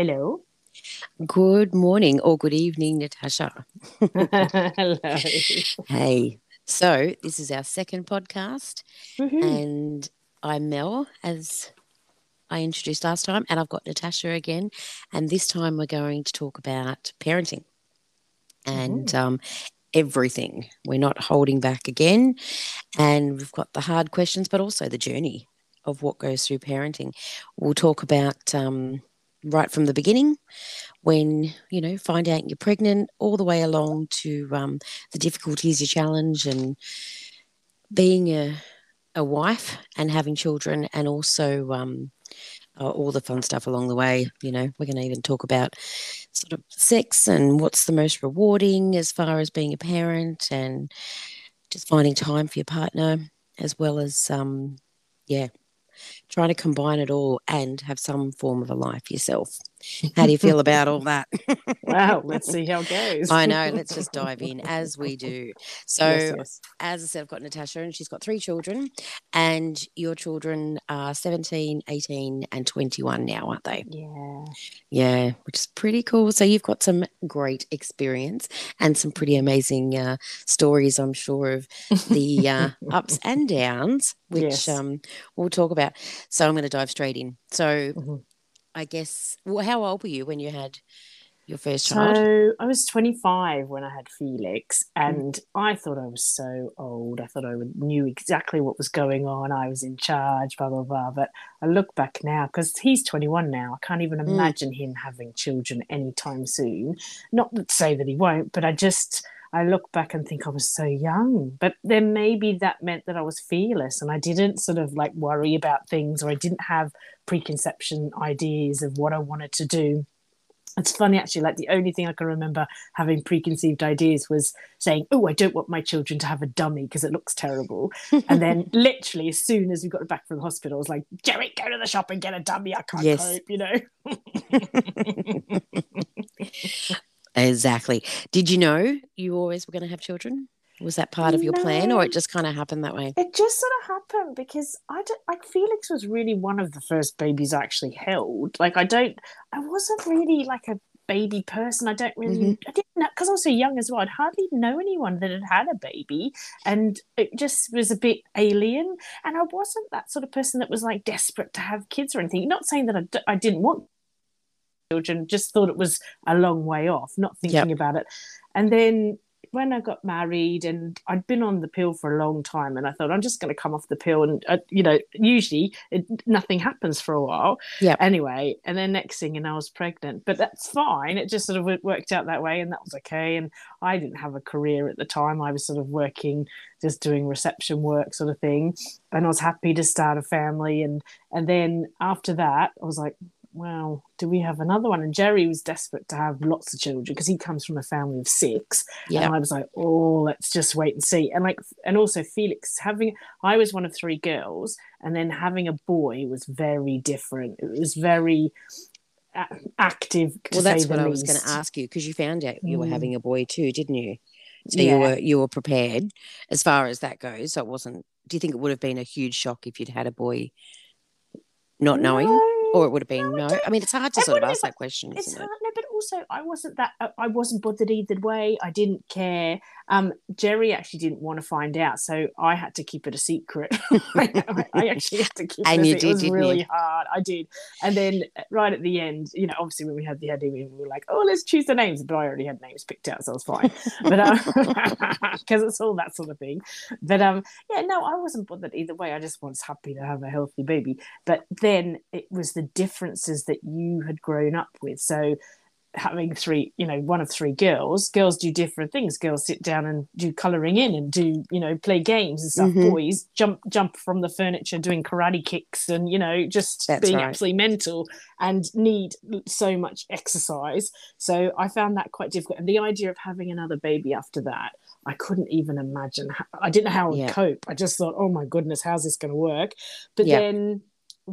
Hello. Good morning or good evening, Natasha. Hello. Hey, so this is our second podcast, Woohoo. and I'm Mel, as I introduced last time, and I've got Natasha again. And this time we're going to talk about parenting and um, everything. We're not holding back again, and we've got the hard questions, but also the journey of what goes through parenting. We'll talk about um, right from the beginning when you know find out you're pregnant all the way along to um, the difficulties you challenge and being a, a wife and having children and also um, uh, all the fun stuff along the way you know. We're going to even talk about sort of sex and what's the most rewarding as far as being a parent and just finding time for your partner as well as um, yeah trying to combine it all and have some form of a life yourself. How do you feel about all that? Wow, let's see how it goes. I know. Let's just dive in as we do. So, Yes, yes. as I said, I've got Natasha and she's got three children, and your children are 17, 18, and 21 now, aren't they? Yeah. Yeah, which is pretty cool. So, you've got some great experience and some pretty amazing uh, stories, I'm sure, of the uh, ups and downs, which Yes. um, we'll talk about. So, I'm going to dive straight in. So, Mhm. I guess, well, how old were you when you had your first child? So I was 25 when I had Felix, Mm. and I thought I was so old. I thought I knew exactly what was going on. I was in charge, blah blah blah. But I look back now because he's 21 now. I can't even Mm. imagine him having children anytime soon. Not to say that he won't, but I just I look back and think I was so young. But then maybe that meant that I was fearless and I didn't sort of like worry about things, or I didn't have preconception ideas of what I wanted to do it's funny actually like the only thing i can remember having preconceived ideas was saying oh i don't want my children to have a dummy because it looks terrible and then literally as soon as we got back from the hospital i was like jerry go to the shop and get a dummy i can't Yes. cope you know Exactly. Did you know you always were going to have children? Was that part of your plan, or it just kind of happened that way? it just sort of happened because i don't like felix was really one of the first babies i actually held. Like i don't i wasn't really like a baby person. I don't really mm-hmm. i didn't know because i was so young as well i'd hardly know anyone that had had a baby and it just was a bit alien. And i wasn't that sort of person that was like desperate to have kids or anything. Not saying that i, d- I didn't want children just thought it was a long way off not thinking about it. And then when I got married and I'd been on the pill for a long time and I thought I'm just going to come off the pill and uh, you know usually it, nothing happens for a while. Yeah. anyway and then next thing and I was pregnant. But that's fine. It just sort of worked out that way and that was okay. And I didn't have a career at the time. I was sort of working just doing reception work sort of thing. And I was happy to start a family. And and then after that I was like well, do we have another one? And Jerry was desperate to have lots of children because he comes from a family of six. Yeah. And I was like, oh, let's just wait and see. And like, and also Felix having, I was one of three girls, and then having a boy was very different. It was very a- active. To Well, that's what the I was going to ask you because you found out you were Mm. having a boy too, didn't you? So Yeah. you were you were prepared as far as that goes. So it wasn't. Do you think it would have been a huge shock if you'd had a boy, not knowing, No, or it would have been no, I no? don't- I mean, it's hard to it sort of ask been- that question, it's isn't hard, it? Also I wasn't that I- I wasn't bothered either way. I didn't care. Um, Jerry actually didn't want to find out, so I had to keep it a secret. I, I actually had to keep And it. a you secret. did, it was really you? hard. I did, and then uh, right at the end, you know, obviously when we had the honeymoon, we were like, "Oh, let's choose the names," but I already had names picked out, so I was fine. But because it's all that sort of thing. But um, yeah, no, I wasn't bothered either way. I just was happy to have a healthy baby. But then it was the differences that you had grown up with. So having three, you know, one of three girls, girls do different things. Girls sit down and do colouring in and do, you know, play games and stuff. Mhm. Boys jump jump from the furniture doing karate kicks and, you know, just That's being right. absolutely mental and need so much exercise. So I found that quite difficult. And the idea of having another baby after that, I couldn't even imagine. How, I didn't know how I would Yeah. cope. I just thought, oh my goodness, how's this going to work? But Yeah. then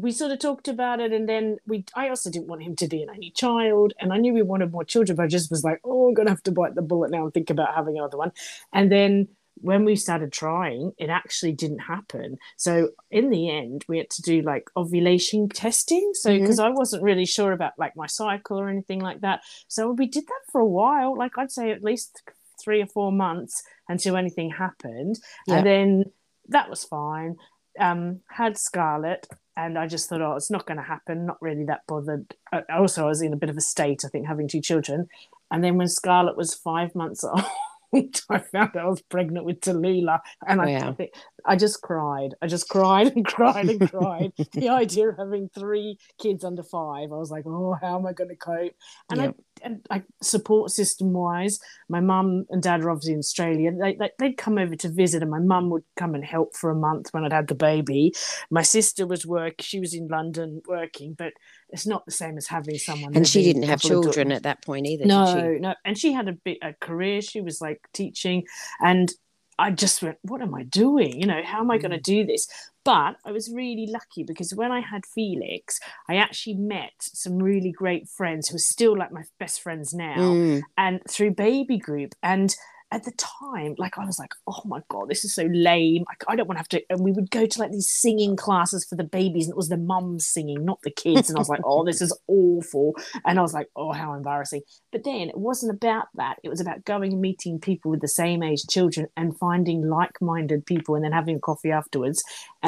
we sort of talked about it and then we I also didn't want him to be an only child and I knew we wanted more children but I just was like oh I'm gonna have to bite the bullet now and think about having another one and then when we started trying, it actually didn't happen. So in the end, we had to do like ovulation testing. So because mm-hmm. I wasn't really sure about like my cycle or anything like that. So we did that for a while, like I'd say at least three or four months until anything happened. And then that was fine. Um, had Scarlett, and I just thought, oh, it's not going to happen. Not really that bothered. Also, I was in a bit of a state, I think, having two children. And then when Scarlett was five months old, I found I was pregnant with Tallulah, and I, oh, I, think I just cried. I just cried and cried and cried. the idea of having three kids under five, I was like, oh, how am I going to cope? And yep. I and like support system wise, my mum and dad are obviously in Australia. They, they, would come over to visit, and my mum would come and help for a month when I'd had the baby. My sister was work; she was in London working, but it's not the same as having someone. And she didn't have children at that point either. No, no, and she had a bit a career. She was like teaching, and I just went, what am I doing? You know, how am I going to mm. do this? But I was really lucky because when I had Felix, I actually met some really great friends who are still like my best friends now, mm. and through baby group. And at the time, like I was like, oh my god, this is so lame. I, I don't want to have to. And we would go to like these singing classes for the babies, and it was the mums singing, not the kids. And I was like, oh, this is awful. And I was like, oh, how embarrassing. But then it wasn't about that. It was about going and meeting people with the same age children and finding like-minded people, and then having coffee afterwards,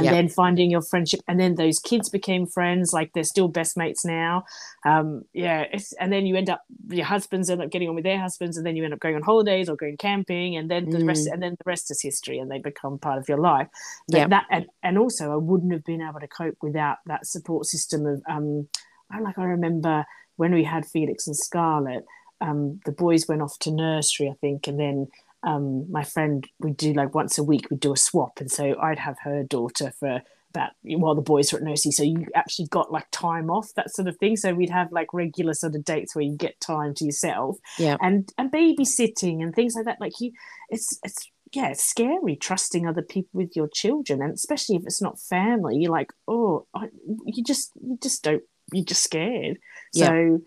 and then finding your friendship. And then those kids became friends. Like they're still best mates now. Um, yeah. and then you end up your husbands end up getting on with their husbands, and then you end up going on holidays or going camping camping and then the mm. rest and then the rest is history and they become part of your life yeah that and, and also i wouldn't have been able to cope without that support system of um i like i remember when we had felix and scarlett um the boys went off to nursery i think and then um my friend would do like once a week we'd do a swap. And so i'd have her daughter for about while the boys were at nursery so you actually got like time off that sort of thing. So we'd have like regular sort of dates where you get time to yourself yeah. and and babysitting and things like that. Like you it's it's yeah it's scary trusting other people with your children. And especially if it's not family you're like oh I, you just you just don't you're just scared. Yeah. so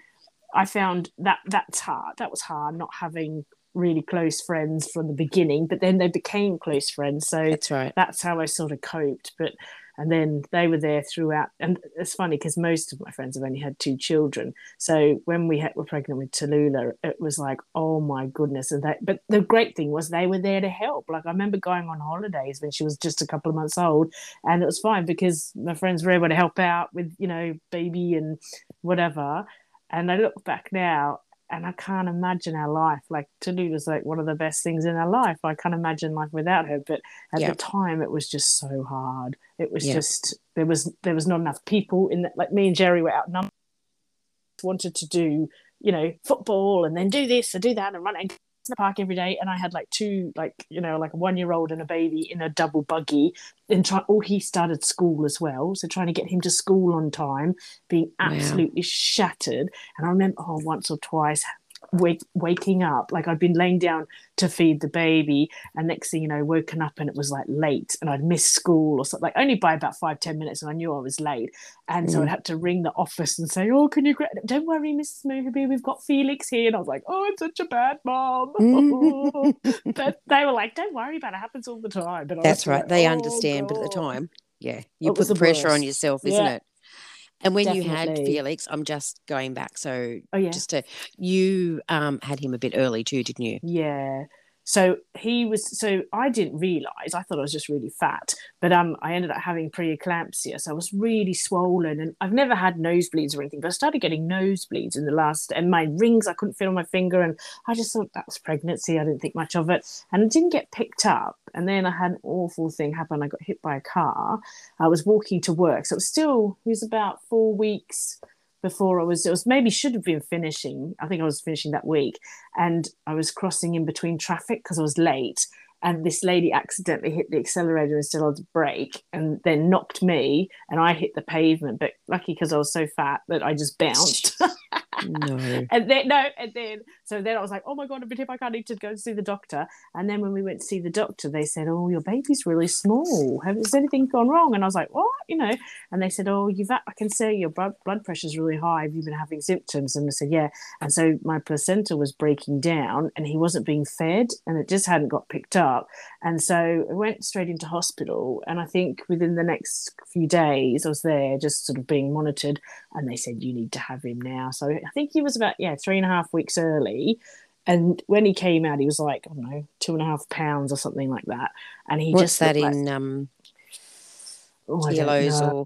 i found that that's hard that was hard not having really close friends from the beginning but then they became close friends. So that's right. that's how i sort of coped. But and then they were there throughout. And it's funny because most of my friends have only had two children. So when we had, were pregnant with Tallulah it was like oh my goodness. And that but the great thing was they were there to help. Like I remember going on holidays when she was just a couple of months old and it was fine because my friends were able to help out with you know baby and whatever. And I look back now and I can't imagine our life. Like Tallulah is like one of the best things in our life. I can't imagine life without her. But at the time, it was just so hard. It was just there was there was not enough people in that. Like me and Jerry were outnumbered. Wanted to do you know football and then do this and do that and run and the park every day and I had like two like you know like a one year old and a baby in a double buggy and try oh he started school as well so trying to get him to school on time being absolutely shattered. And I remember oh once or twice wake, waking up like I'd been laying down to feed the baby and next thing you know woken up and it was like late and I'd missed school or something like only by about five ten minutes and I knew I was late and mm. so I'd had to ring the office and say oh can you gra- don't worry Mrs Moherby we've got Felix here and I was like oh I'm such a bad mom but they were like don't worry about it, it happens all the time but that's right like, they oh, understand God. but at the time yeah you it put the pressure worst. on yourself isn't yeah. it and when Definitely. you had Felix, I'm just going back. So oh, yeah. just to you um, had him a bit early too, didn't you? Yeah. So he was. So I didn't realize. I thought I was just really fat, but um, I ended up having preeclampsia. So I was really swollen, and I've never had nosebleeds or anything, but I started getting nosebleeds in the last. And my rings I couldn't feel on my finger, and I just thought that was pregnancy. I didn't think much of it, and it didn't get picked up. And then I had an awful thing happen. I got hit by a car. I was walking to work, so it was still. It was about four weeks before I was, it was maybe should have been finishing. I think I was finishing that week, and I was crossing in between traffic because I was late. And this lady accidentally hit the accelerator instead of the brake, and then knocked me, and I hit the pavement. But lucky because I was so fat that I just bounced. No. and then no, and then so then I was like, oh my god, but if I can't need to go see the doctor. And then when we went to see the doctor, they said, oh, your baby's really small. Have has anything gone wrong? And I was like, what? You know? And they said, oh, you've I can say your blood blood pressure's really high. Have you been having symptoms? And I said, yeah. And so my placenta was breaking down, and he wasn't being fed, and it just hadn't got picked up. And so I went straight into hospital, and I think within the next few days, I was there just sort of being monitored, and they said you need to have him now. So I think he was about yeah three and a half weeks early, and when he came out, he was like I don't know two and a half pounds or something like that, and he What's just that in like, um, oh, kilos or-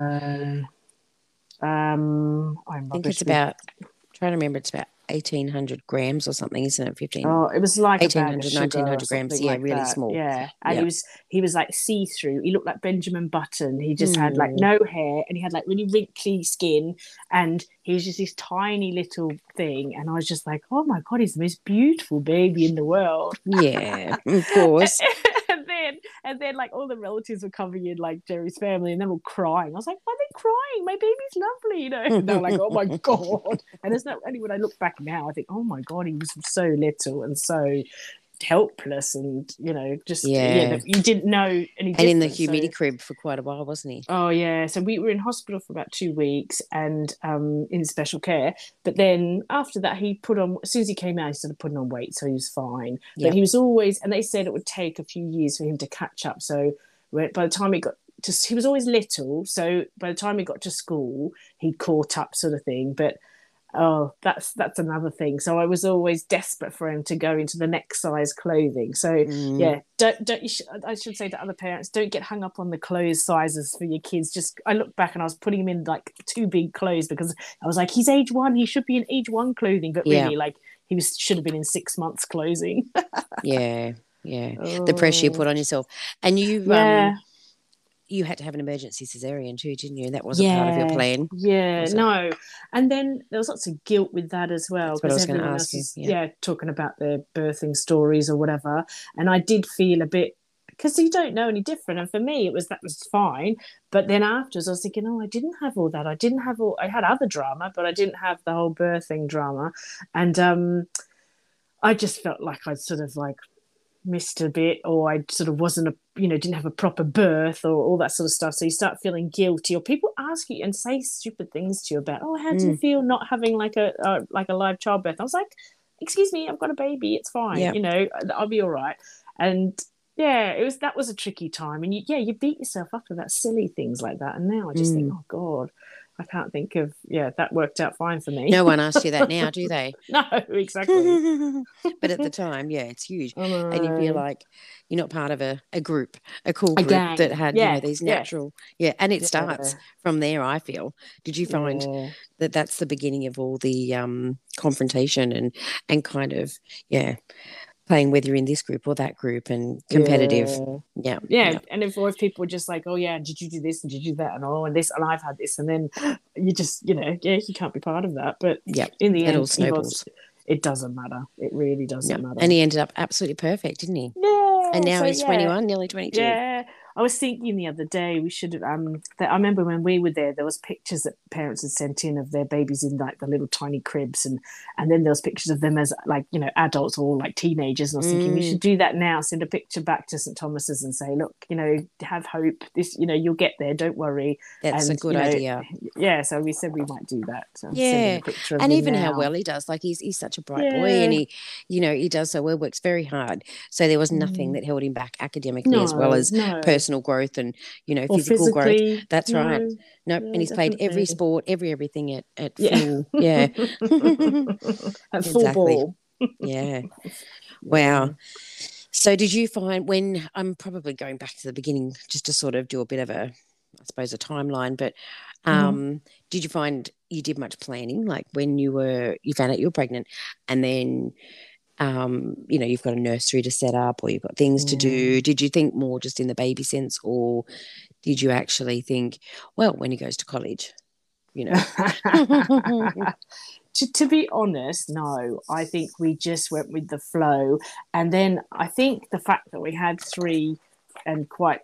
um I'm I think it's about, trying to remember, it's about 1800 grams or something, isn't it? 15. Oh, it was like a 1800, of sugar or 1900 grams, yeah, like really that. small. Yeah, and Yeah. he was he was like see through. He looked like Benjamin Button. He just had like Mm. no hair, and he had like really wrinkly skin, and he was just this tiny little thing. And I was just like, oh my god, he's the most beautiful baby in the world. Yeah, of course. and then like all the relatives were coming in, like Jerry's family, and they're all crying. I was like, why are they crying? My baby's lovely, you know. And they're like, oh my god. And it's not only when I look back now, I think, oh my god, he was so little and so helpless, and you know, just yeah, Yeah. you didn't know any. And in the difference, so- humidicrib for quite a while, wasn't he? Oh yeah, so we were in hospital for about two weeks and um, in special care. But then after that, he put on as soon as he came out, he started putting on weight, so he was fine. Yep. But he was always, and they said it would take a few years for him to catch up. So by the time he got to, he was always little. So by the time he got to school, he'd caught up, sort of thing. But oh, that's that's another thing. So I was always desperate for him to go into the next size clothing. So Mm. yeah don't don't you sh- i should say to other parents don't get hung up on the clothes sizes for your kids just i look back and i was putting him in like too big clothes because i was like he's age one he should be in age one clothing but Yeah. really like he was should have been in six months clothing Yeah, yeah. The pressure you put on yourself. And you Oh. yeah um you had to have an emergency cesarean too, didn't you? And That wasn't part of your plan. yeah no and then there was lots of guilt with that as well That's what I was gonna everyone ask you, yeah. yeah talking about their birthing stories or whatever and i did feel a bit because you don't know any different. And for me, it was that was fine. But then afterwards, I was thinking, oh, I didn't have all that. I didn't have all. I had other drama, but I didn't have the whole birthing drama. And um, I just felt like I'd sort of like missed a bit, or I sort of wasn't a, you know, didn't have a proper birth, or all that sort of stuff. So you start feeling guilty, or people ask you and say stupid things to you about, oh, how do you feel not having like a uh, like a live childbirth? I was like, excuse me, I've got a baby. It's fine. Yeah. You know, I'll be all right. And yeah, it was that was a tricky time, and you, yeah, you beat yourself up about silly things like that. And now I just think, oh God, I can't think of yeah, that worked out fine for me. No one asks you that now, do they? no, exactly. but at the time, yeah, it's huge. And you feel like you're not part of a, a group, a cool group that had, you Yeah, know, these natural, yeah. And it starts from there, I feel. Did you find Yeah. that that's the beginning of all the um, confrontation and, and kind of, yeah, playing whether you're in this group or that group and competitive. Yeah. Yeah. yeah, and if or if people were just like, oh yeah, did you do this and did you do that and oh and this and I've had this and then you just you know yeah you can't be part of that. But Yep, in the it end, all it was- snowballs. It doesn't matter. It really doesn't Yeah. matter. And he ended up absolutely perfect, didn't he? yeah, And now so, he's yeah. 21, nearly 22. Yeah, I was thinking the other day we should have. Um, that I remember when we were there, there was pictures that parents had sent in of their babies in like the little tiny cribs, and and then there was pictures of them as like you know adults or like teenagers. And I was thinking we Mm. should do that now. Send a picture back to St Thomas's and say, look, you know, have hope. This, you know, you'll get there. Don't worry. That's a good you know, idea. Yeah, so we said we might do that. So Yeah, a picture of and even how well he does like he's he's such a bright boy and he you know he does so well works very hard so there was nothing Mm. that held him back academically as well as no. Personal growth and you know or physical growth that's right no. nope yeah, and he's played every sport every everything at, at Yeah. full yeah At full Exactly. ball. yeah wow so did you find when i'm probably going back to the beginning just to sort of do a bit of a i suppose a timeline but Mhm. um did you find you did much planning like when you were you found out you were pregnant and then um you know you've got a nursery to set up or you've got things to do did you think more just in the baby sense or did you actually think well when he goes to college you know to, to be honest, no. I think we just went with the flow. And then I think the fact that we had three and quite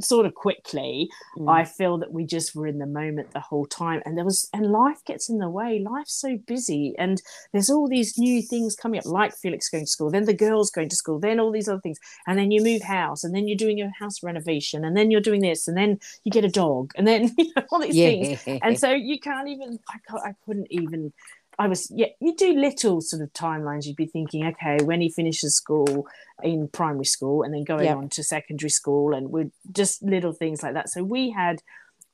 sort of quickly. Mm. I feel that we just were in the moment the whole time, and there was and life gets in the way. Life's so busy, and there's all these new things coming up, like Felix going to school, then the girls going to school, then all these other things, and then you move house, and then you're doing your house renovation, and then you're doing this, and then you get a dog, and then you know, all these things, and so you can't even. I, I couldn't even. I was yeah. You do little sort of timelines. You'd be thinking, okay, when he finishes school in primary school, and then going Yep. on to secondary school, and we're just little things like that. So we had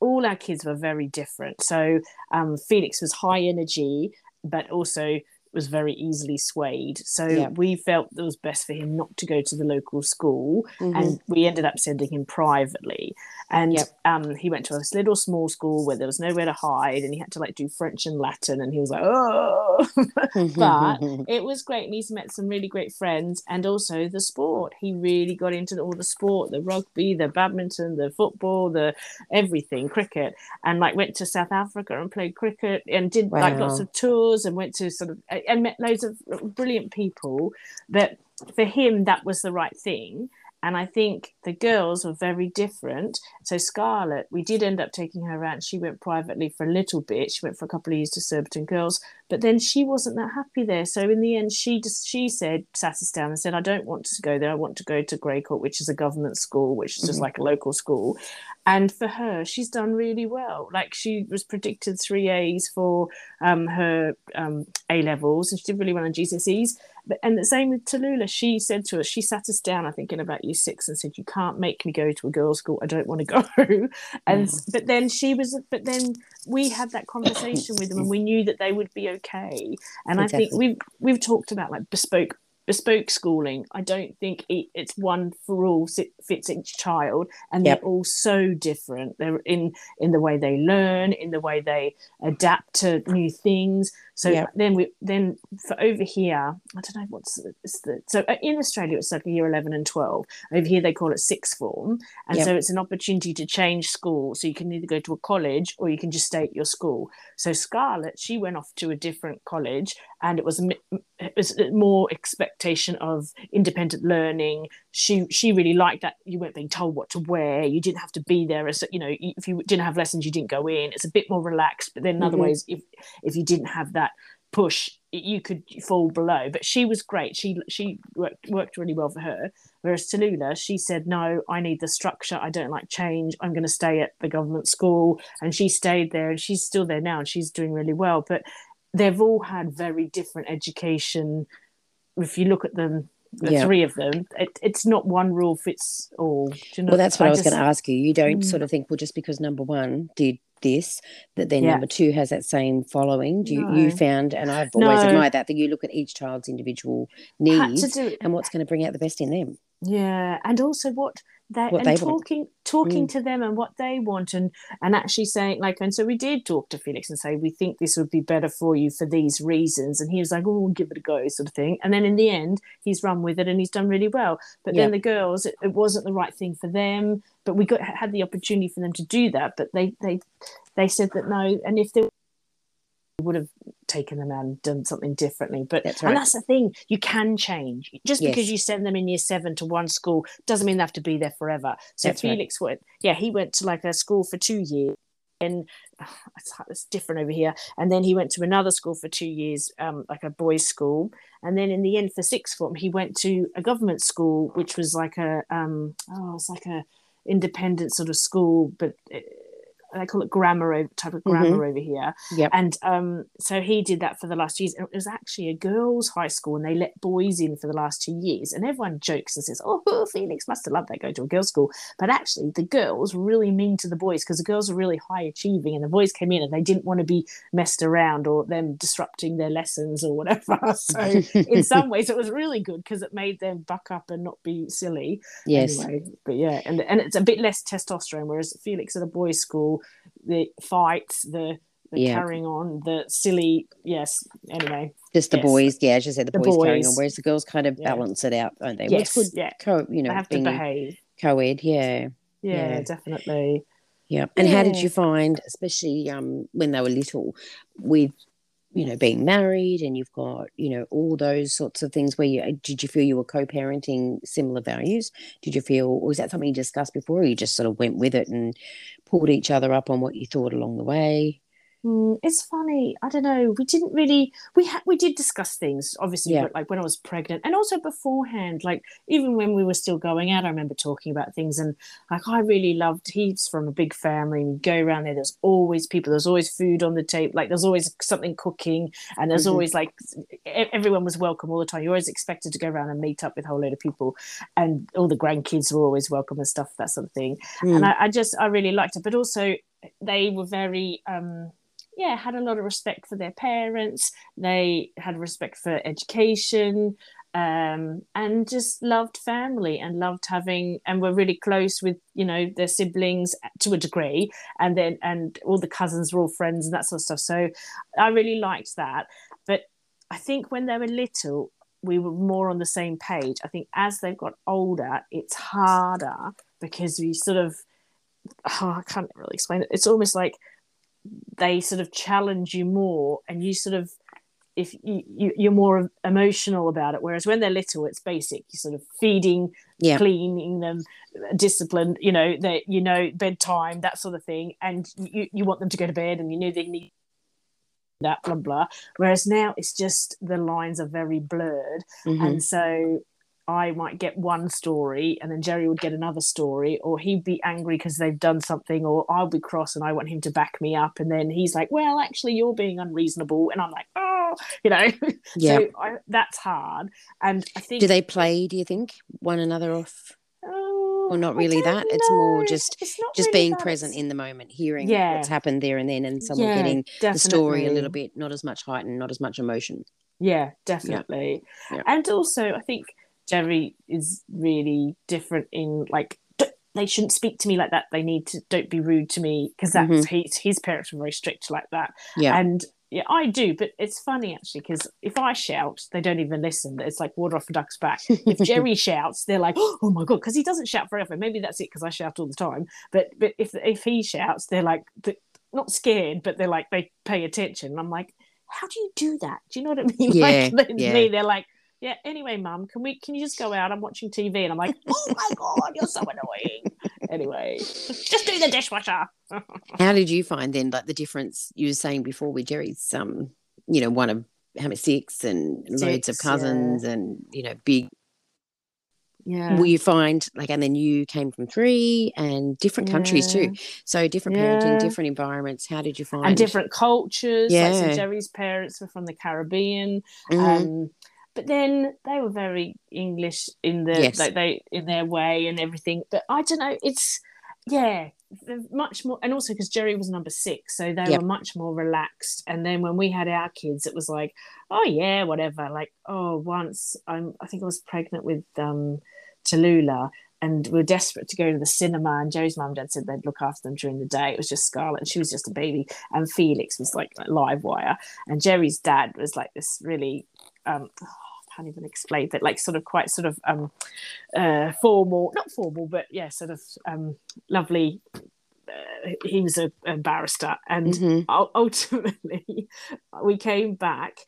all our kids were very different. So um, Felix was high energy, but also was very easily swayed. So Yep. we felt it was best for him not to go to the local school, Mhm. and we ended up sending him privately. And Yep. um, he went to this little small school where there was nowhere to hide, and he had to like do French and Latin, and he was like, oh. but it was great, and he's met some really great friends, and also the sport. He really got into all the sport, the rugby, the badminton, the football, the everything, cricket, and like went to South Africa and played cricket, and did like lots of tours, and went to sort of and met loads of brilliant people. That for him, that was the right thing. And I think the girls were very different. So Scarlett, we did end up taking her out. She went privately for a little bit. She went for a couple of years to Surbiton Girls, but then she wasn't that happy there. So in the end, she just she said, sat us down and said, "I don't want to go there. I want to go to Greycourt, which is a government school, which is just Mhm. like a local school." And for her, she's done really well. Like she was predicted three A's for um, her um, A levels, and she did really well on GCSEs. And the same with Tallulah. She said to us, she sat us down, I think, in about year six, and said, "You can't make me go to a girls' school. I don't want to go." and Wow. but then she was, but then we had that conversation with them, and we knew that they would be okay. And I think we've we've talked about like bespoke bespoke schooling. I don't think it, it's one for all fits each child, and Yep. they're all so different. They're in in the way they learn, in the way they adapt to new things. So then we then for over here, I don't know what's the, it's the so uh, in Australia it's like a year eleven and twelve. Over here they call it sixth form, and so it's an opportunity to change school. So you can either go to a college or you can just stay at your school. So Scarlett, she went off to a different college, and it was it was more expectation of independent learning. She she really liked that you weren't being told what to wear. You didn't have to be there as you know if you didn't have lessons, you didn't go in. It's a bit more relaxed. But then in other Mhm. ways, if if you didn't have that push you could fall below but she was great she she worked, worked really well for her whereas Tallulah she said no I need the structure I don't like change I'm going to stay at the government school and she stayed there and she's still there now and she's doing really well but they've all had very different education if you look at them the Yeah. three of them it, it's not one rule fits all Do you know Well, that's what I, was just- going to ask you. You don't Mm. sort of think, well, just because number one did this, that then Yeah. number two has that same following. Do you, No. you found, and I've always No. admired that, that you look at each child's individual needs do and what's going to bring out the best in them. Yeah, and also what they What and they want. talking talking Mm. to them and what they want and and actually saying like and so we did talk to Felix and say we think this would be better for you for these reasons. And he was like oh we'll give it a go sort of thing. And then in the end he's run with it and he's done really well. But then the girls it, it wasn't the right thing for them but we got had the opportunity for them to do that. But they they they said that no. And if they would have taken them out and done something differently but That's and that's the thing you can change just Yes. because you send them in year seven to one school doesn't mean they have to be there forever so That's right. felix went yeah he went to like a school for two years and it's, it's different over here and then he went to another school for two years um, like a boys school and then in the end for sixth form he went to a government school which was like a um, oh it's like a independent sort of school but uh, they call it grammar over, type of grammar over here Yep. and um, so he did that for the last two years. It was actually a girls' high school, and they let boys in for the last two years. And everyone jokes and says, "Oh, Felix must have loved that going to a girls' school." But actually, the girls were really mean to the boys because the girls were really high achieving, and the boys came in and they didn't want to be messed around or them disrupting their lessons or whatever. So in some ways, it was really good because it made them buck up and not be silly yes. anyway, but yeah, and and it's a bit less testosterone. Whereas Felix at a boys' school, the fights, the the Yeah. carrying on, the silly, yes. Anyway, Just the yes. boys, yeah, as you said, the, The boys, carrying on, whereas the girls kind of Yeah. balance it out, don't they? Yes, it's good, yeah, co, you they know, have to behave. co-ed, yeah. Yeah, yeah. definitely. Yeah. And how did you find, especially um, when they were little, with you know being married and you've got you know all those sorts of things where you did you feel you were co-parenting similar values did you feel was that something you discussed before or you just sort of went with it and pulled each other up on what you thought along the way Mm, it's funny. I don't know. We didn't really. We had. We did discuss things, obviously, Yeah. but like when I was pregnant, and also beforehand. Like even when we were still going out, I remember talking about things, and like I really loved. He's from a big family. We go around there. There's always people. There's always food on the table. Like there's always something cooking, and there's Mhm. always like everyone was welcome all the time. You're always expected to go around and meet up with a whole load of people, and all the grandkids were always welcome and stuff. That sort of thing Mm. and I, I just I really liked it. But also they were very um yeah had a lot of respect for their parents. They had respect for education. Um, and just loved family and loved having and were really close with you know their siblings to a degree and then and all the cousins were all friends and that sort of stuff so i really liked that but i think when they were little we were more on the same page i think as they've got older it's harder because we sort of oh, I can't really explain it. It's almost like they sort of challenge you more, and you sort of if you, you you're more emotional about it. Whereas when they're little, it's basic. You sort of feeding, Yeah. cleaning them, discipline. You know that you know bedtime, that sort of thing, and you you want them to go to bed, and you know they need that blah blah. Whereas now it's just the lines are very blurred, Mhm. and so I might get one story and then Jerry would get another story, or he'd be angry because they've done something, or I'll be cross and I want him to back me up. And then he's like, Well, actually, you're being unreasonable. And I'm like, Oh, you know, yeah so I, that's hard. And I think, do they play do you think one another off Oh, or not really that it's more just It's just really being that. present in the moment hearing Yeah. what's happened there and then and someone Yeah, getting the story a little bit not as much heightened not as much emotion Yeah, definitely. Yeah. And also, I think Jerry is really different in like they shouldn't speak to me like that. They need to don't be rude to me because that's Mhm. his his parents were very strict like that. yeah And yeah, I do, but it's funny actually because if I shout, they don't even listen. It's like water off a duck's back. If Jerry shouts, they're like, "Oh my god!" Because he doesn't shout very often. Maybe that's it because I shout all the time. But but if if he shouts, they're like th- not scared, but they're like they pay attention. And I'm like, how do you do that? Do you know what I mean? Yeah, like then yeah. me, they're like, yeah. Anyway, mum, can we? Can you just go out? I'm watching TV, and I'm like, oh my god, you're so annoying. anyway, just do the dishwasher. How did you find then, like the difference you were saying before with Jerry's, um, you know, one of how many six and loads of Six, yeah. cousins and you know big. yeah. Will you find like, and then you came from three and different countries too, so different Yeah. parenting, different environments. How did you find? and different cultures. Like, so Yeah. Jerry's parents were from the Caribbean. Mhm. Um, but then they were very English in the Yes. like they in their way and everything. But I don't know. It's yeah, much more, and also because Jerry was number six, so they Yep. were much more relaxed. And then when we had our kids, it was like, oh yeah, whatever. Like oh, once I'm, I think I was pregnant with um, Tallulah. And we were desperate to go to the cinema, and Jerry's mum and dad said they'd look after them during the day. It was just Scarlett, and she was just a baby, and Felix was like a live wire, and Jerry's dad was like this really um I can't even explain but like sort of quite sort of um uh formal not formal but yeah sort of um lovely uh, he was a, a barrister and Mhm. ultimately we came back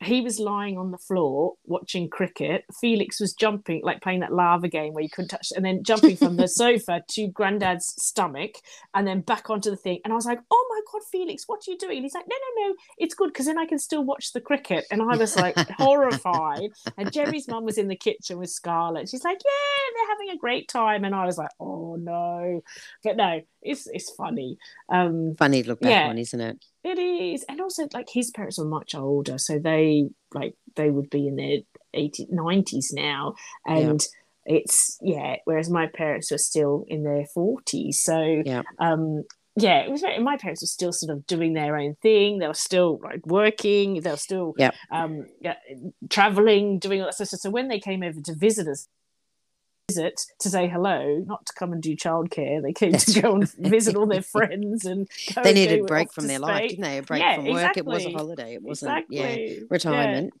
he was lying on the floor watching cricket. Felix was jumping, like playing that lava game where you couldn't touch, and then jumping from the sofa to Granddad's stomach, and then back onto the thing. And I was like, "Oh my god, Felix, what are you doing?" And he's like, "No, no, no, it's good because then I can still watch the cricket." And I was like horrified. And Jerry's mum was in the kitchen with Scarlett. She's like, "Yeah, they're having a great time," and I was like, "Oh no," but no, it's it's funny. Um, Funny to look back Yeah. on, isn't it? It is, and also like his parents were much older, so they like they would be in their 80s, 90s now, and it's yeah. Whereas my parents were still in their 40s, so Yeah. um, yeah, it was very. My parents were still sort of doing their own thing. They were still like working. They were still Yep. um, yeah, traveling, doing all that stuff. So when they came over to visit us, visit to say hello, not to come and do childcare. They came That's to go and visit all their friends and They needed a break from their life, didn't they? A break Yeah, from work. It was a holiday. It wasn't, yeah, exactly. retirement.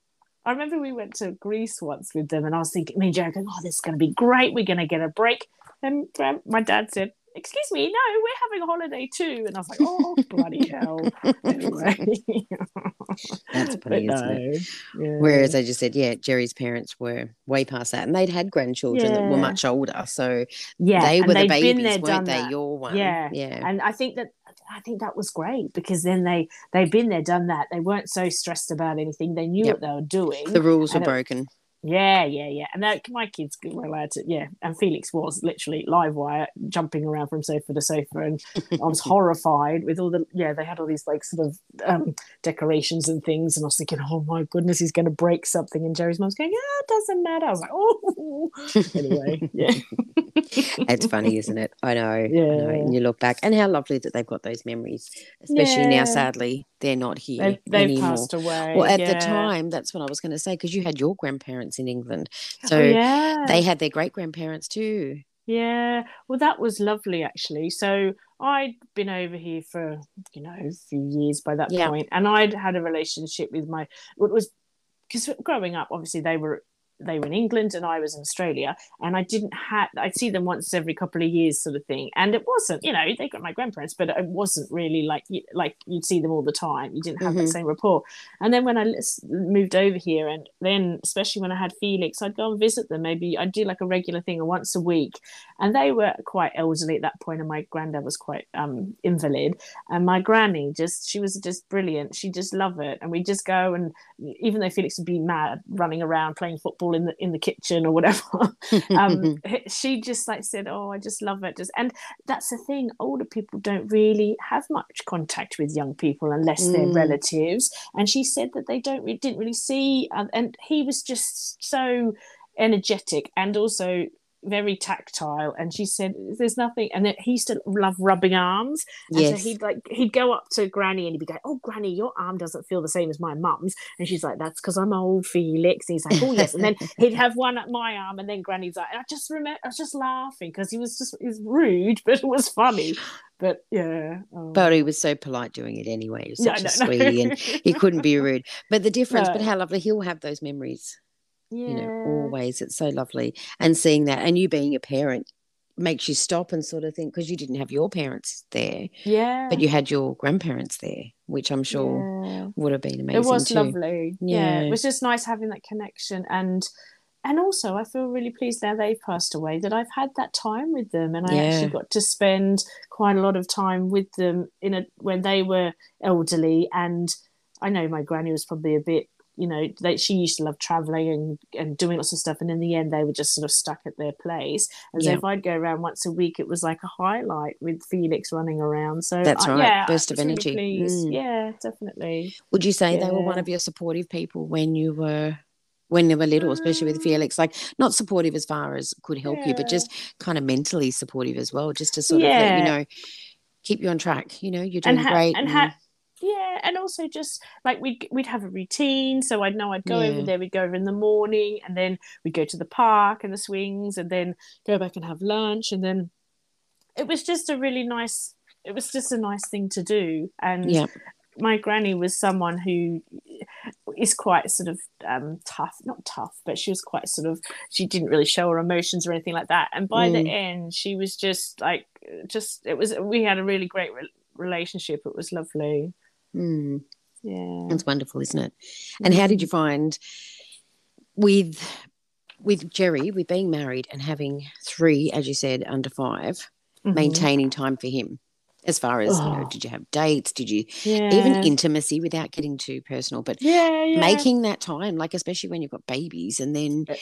I remember we went to Greece once with them, and I was thinking, me and Jerry going, "Oh, this is going to be great. We're going to get a break." And um, my dad said, excuse me, no, we're having a holiday too. And I was like, oh, bloody hell. Anyway. That's funny, isn't it? Yeah. Whereas I just said, yeah, Jerry's parents were way past that and they'd had grandchildren yeah. that were much older. So yeah, they were the babies, there, weren't they? That. Your one. Yeah. Yeah. And I think that I think that was great because then they they've been there, done that. They weren't so stressed about anything. They knew yep. what they were doing. The rules were broken. Yeah, yeah, yeah. And that, my kids were allowed to, yeah. And Felix was literally live wire jumping around from sofa to sofa. And I was horrified with all the, yeah, they had all these like sort of um, decorations and things. And I was thinking, oh my goodness, he's going to break something. And Jerry's mom's going, yeah, it doesn't matter. I was like, oh, anyway, yeah. it's funny, isn't it? I know. Yeah. I know. And you look back and how lovely that they've got those memories, especially yeah. now, sadly, they're not here. They've anymore. passed away. Well, at yeah. the time, that's what I was going to say because you had your grandparents in England, oh, so oh, yeah. they had their great grandparents too. Yeah, well, that was lovely actually. So I'd been over here for you know a few years by that yeah. point, and I'd had a relationship with my what was because growing up, obviously they were they were in England and I was in Australia, and I didn't have I'd see them once every couple of years, sort of thing. And it wasn't, you know, they got my grandparents, but it wasn't really like like you'd see them all the time. You didn't have mm-hmm. that same rapport. And then when I moved over here, and then especially when I had Felix, I'd go and visit them. Maybe I'd do like a regular thing once a week, and they were quite elderly at that point, and my granddad was quite um, invalid, and my granny just she was just brilliant. She just loved it, and we just go and even though Felix would be mad running around playing football in the in the kitchen or whatever. um, she just like said, "Oh, I just love it." Just and that's the thing. Older people don't really have much contact with young people unless mm. they're relatives. And she said that they don't didn't really see. Uh, and he was just so energetic and also very tactile and she said there's nothing and he used to love rubbing arms and yes. so he'd like he'd go up to granny and he'd be going oh granny your arm doesn't feel the same as my mum's and she's like that's because i'm old felix and he's like oh yes and then he'd have one at my arm and then granny's like and i just remember i was just laughing because he was just he was rude but it was funny but yeah oh. but he was so polite doing it anyway he was such no, a no, sweetie no. and he couldn't be rude but the difference but how lovely he'll have those memories yeah. you know always it's so lovely and seeing that and you being a parent makes you stop and sort of think because you didn't have your parents there yeah but you had your grandparents there which i'm sure yeah. would have been amazing it was too. lovely yeah. yeah it was just nice having that connection and and also I feel really pleased now they've passed away that I've had that time with them and I yeah. actually got to spend quite a lot of time with them in a when they were elderly and I know my granny was probably a bit you know, they, she used to love traveling and, and doing lots of stuff. And in the end, they were just sort of stuck at their place. And yeah. so if I'd go around once a week, it was like a highlight with Felix running around. So that's I, right. Yeah, Burst of energy. Really mm. Yeah, definitely. Would you say yeah. they were one of your supportive people when you were when they were little, especially with Felix, like not supportive as far as could help yeah. you, but just kind of mentally supportive as well, just to sort of, you know, keep you on track. You know, you're doing ha- great. And, and ha- yeah and also just like we'd, we'd have a routine so i'd know i'd go yeah. over there we'd go over in the morning and then we'd go to the park and the swings and then go back and have lunch and then it was just a really nice it was just a nice thing to do and yeah. my granny was someone who is quite sort of um, tough not tough but she was quite sort of she didn't really show her emotions or anything like that and by mm. the end she was just like just it was we had a really great re- relationship it was lovely Mm. Yeah. It's wonderful, isn't it? And how did you find with with Jerry, with being married and having three, as you said, under 5 mm-hmm. maintaining time for him? As far as, oh. you know, oh. did you have dates? Did you yeah. even intimacy without getting too personal? But yeah, yeah, making that time, like especially when you've got babies and then it,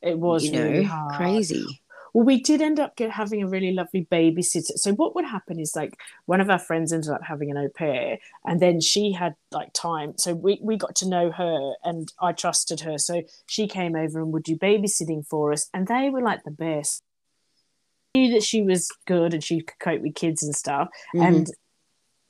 it was you know, really crazy. Well, we did end up get, having a really lovely babysitter. So what would happen is like one of our friends ended up having an au pair, and then she had like time. So we we got to know her, and I trusted her. So she came over and would do babysitting for us, and they were like the best. knew that she was good and she could cope with kids and stuff, mm-hmm. and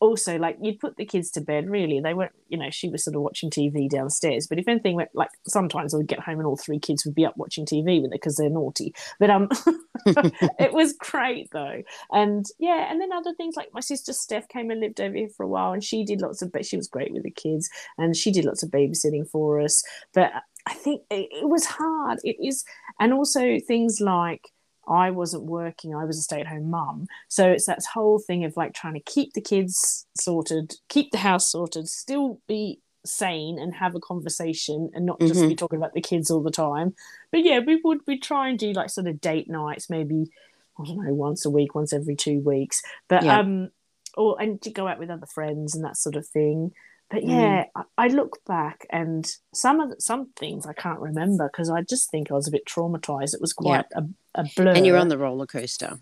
also like you'd put the kids to bed really. They weren't you know she was sort of watching tv downstairs. But if anything went like sometimes i would get home and all three kids would be up watching tv with it because they're naughty. But um it was great though. And yeah and then other things like my sister steph came and lived over here for a while and she did lots of but she was great with the kids and she did lots of babysitting for us. But i think it, it was hard. It is and also things like I wasn't working. I was a stay at home mum. So it's that whole thing of like trying to keep the kids sorted, keep the house sorted, still be sane and have a conversation and not just Mhm. be talking about the kids all the time. But yeah, we would we try and do like sort of date nights, maybe I don't know, once a week, once every two weeks. But Yeah. um or and to go out with other friends and that sort of thing. But Mm. yeah, I, I look back and some of the, some things I can't remember because I just think I was a bit traumatized. It was quite a, a blur. And you're on the roller coaster.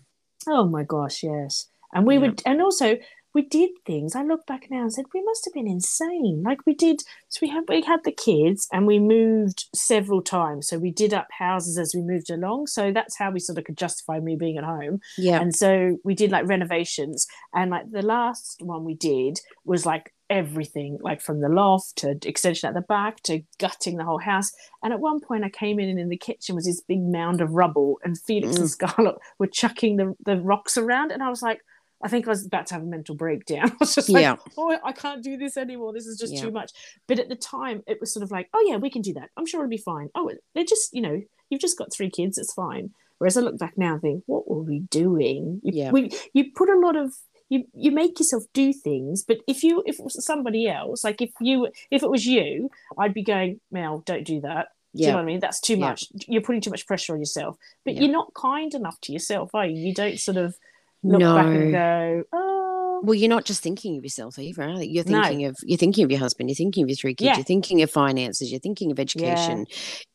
Oh my gosh, yes. And we Yeah. would, and also we did things. I look back now and said we must have been insane. Like we did. So we had we had the kids and we moved several times. So we did up houses as we moved along. So that's how we sort of could justify me being at home. Yeah. And so we did like renovations. And like the last one we did was like everything, like from the loft to extension at the back to gutting the whole house. And at one point I came in and in the kitchen was this big mound of rubble and Felix and Mm. Scarlett were chucking the, the rocks around. And I was like, I think I was about to have a mental breakdown. I was just like, Yeah. oh, I can't do this anymore. This is just Yeah. too much. But at the time, it was sort of like, oh, yeah, we can do that. I'm sure it'll be fine. Oh, they're just, you know, you've just got three kids. It's fine. Whereas I look back now and think, what were we doing? You, Yeah. we, you put a lot of, you, you make yourself do things. But if you, if it was somebody else, like if you, if it was you, I'd be going, Mel, don't do that. Do you know Yeah. what I mean? That's too Yeah. much. You're putting too much pressure on yourself. But Yeah. you're not kind enough to yourself, are you? You don't sort of look back and go, oh, Well, you're not just thinking of yourself either. Are you? You're No. thinking of you're thinking of your husband. You're thinking of your three kids. Yeah. You're thinking of finances. You're thinking of education.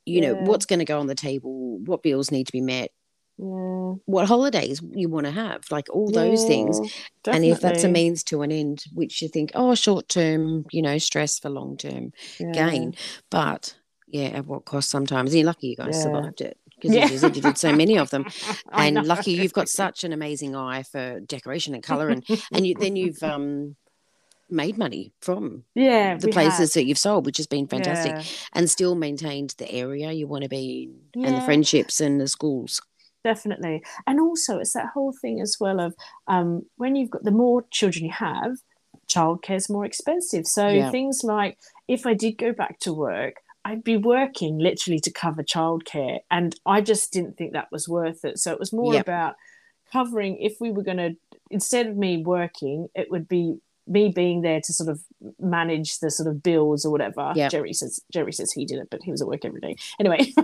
You know Yeah. what's going to go on the table. What bills need to be met. Yeah, What holidays you want to have. Like all those things. yeah, And if that's a means to an end, which you think, oh, short term, you know, stress for long term Yeah. gain, but yeah, at what cost sometimes? You're lucky you guys Yeah. survived it because Yeah. you did so many of them. And lucky you've got such an amazing eye for decoration and color and and you, then you've um made money from yeah the places that you've sold which has been fantastic Yeah, and still maintained the area you want to be in and the friendships and the schools definitely and also it's that whole thing as well of um when you've got the more children you have childcare is more expensive so Yeah. things like if i did go back to work i'd be working literally to cover childcare and i just didn't think that was worth it so it was more Yep. about covering if we were going to instead of me working it would be me being there to sort of manage the sort of bills or whatever Yep. jerry says jerry says he did it but he was at work every day. Anyway.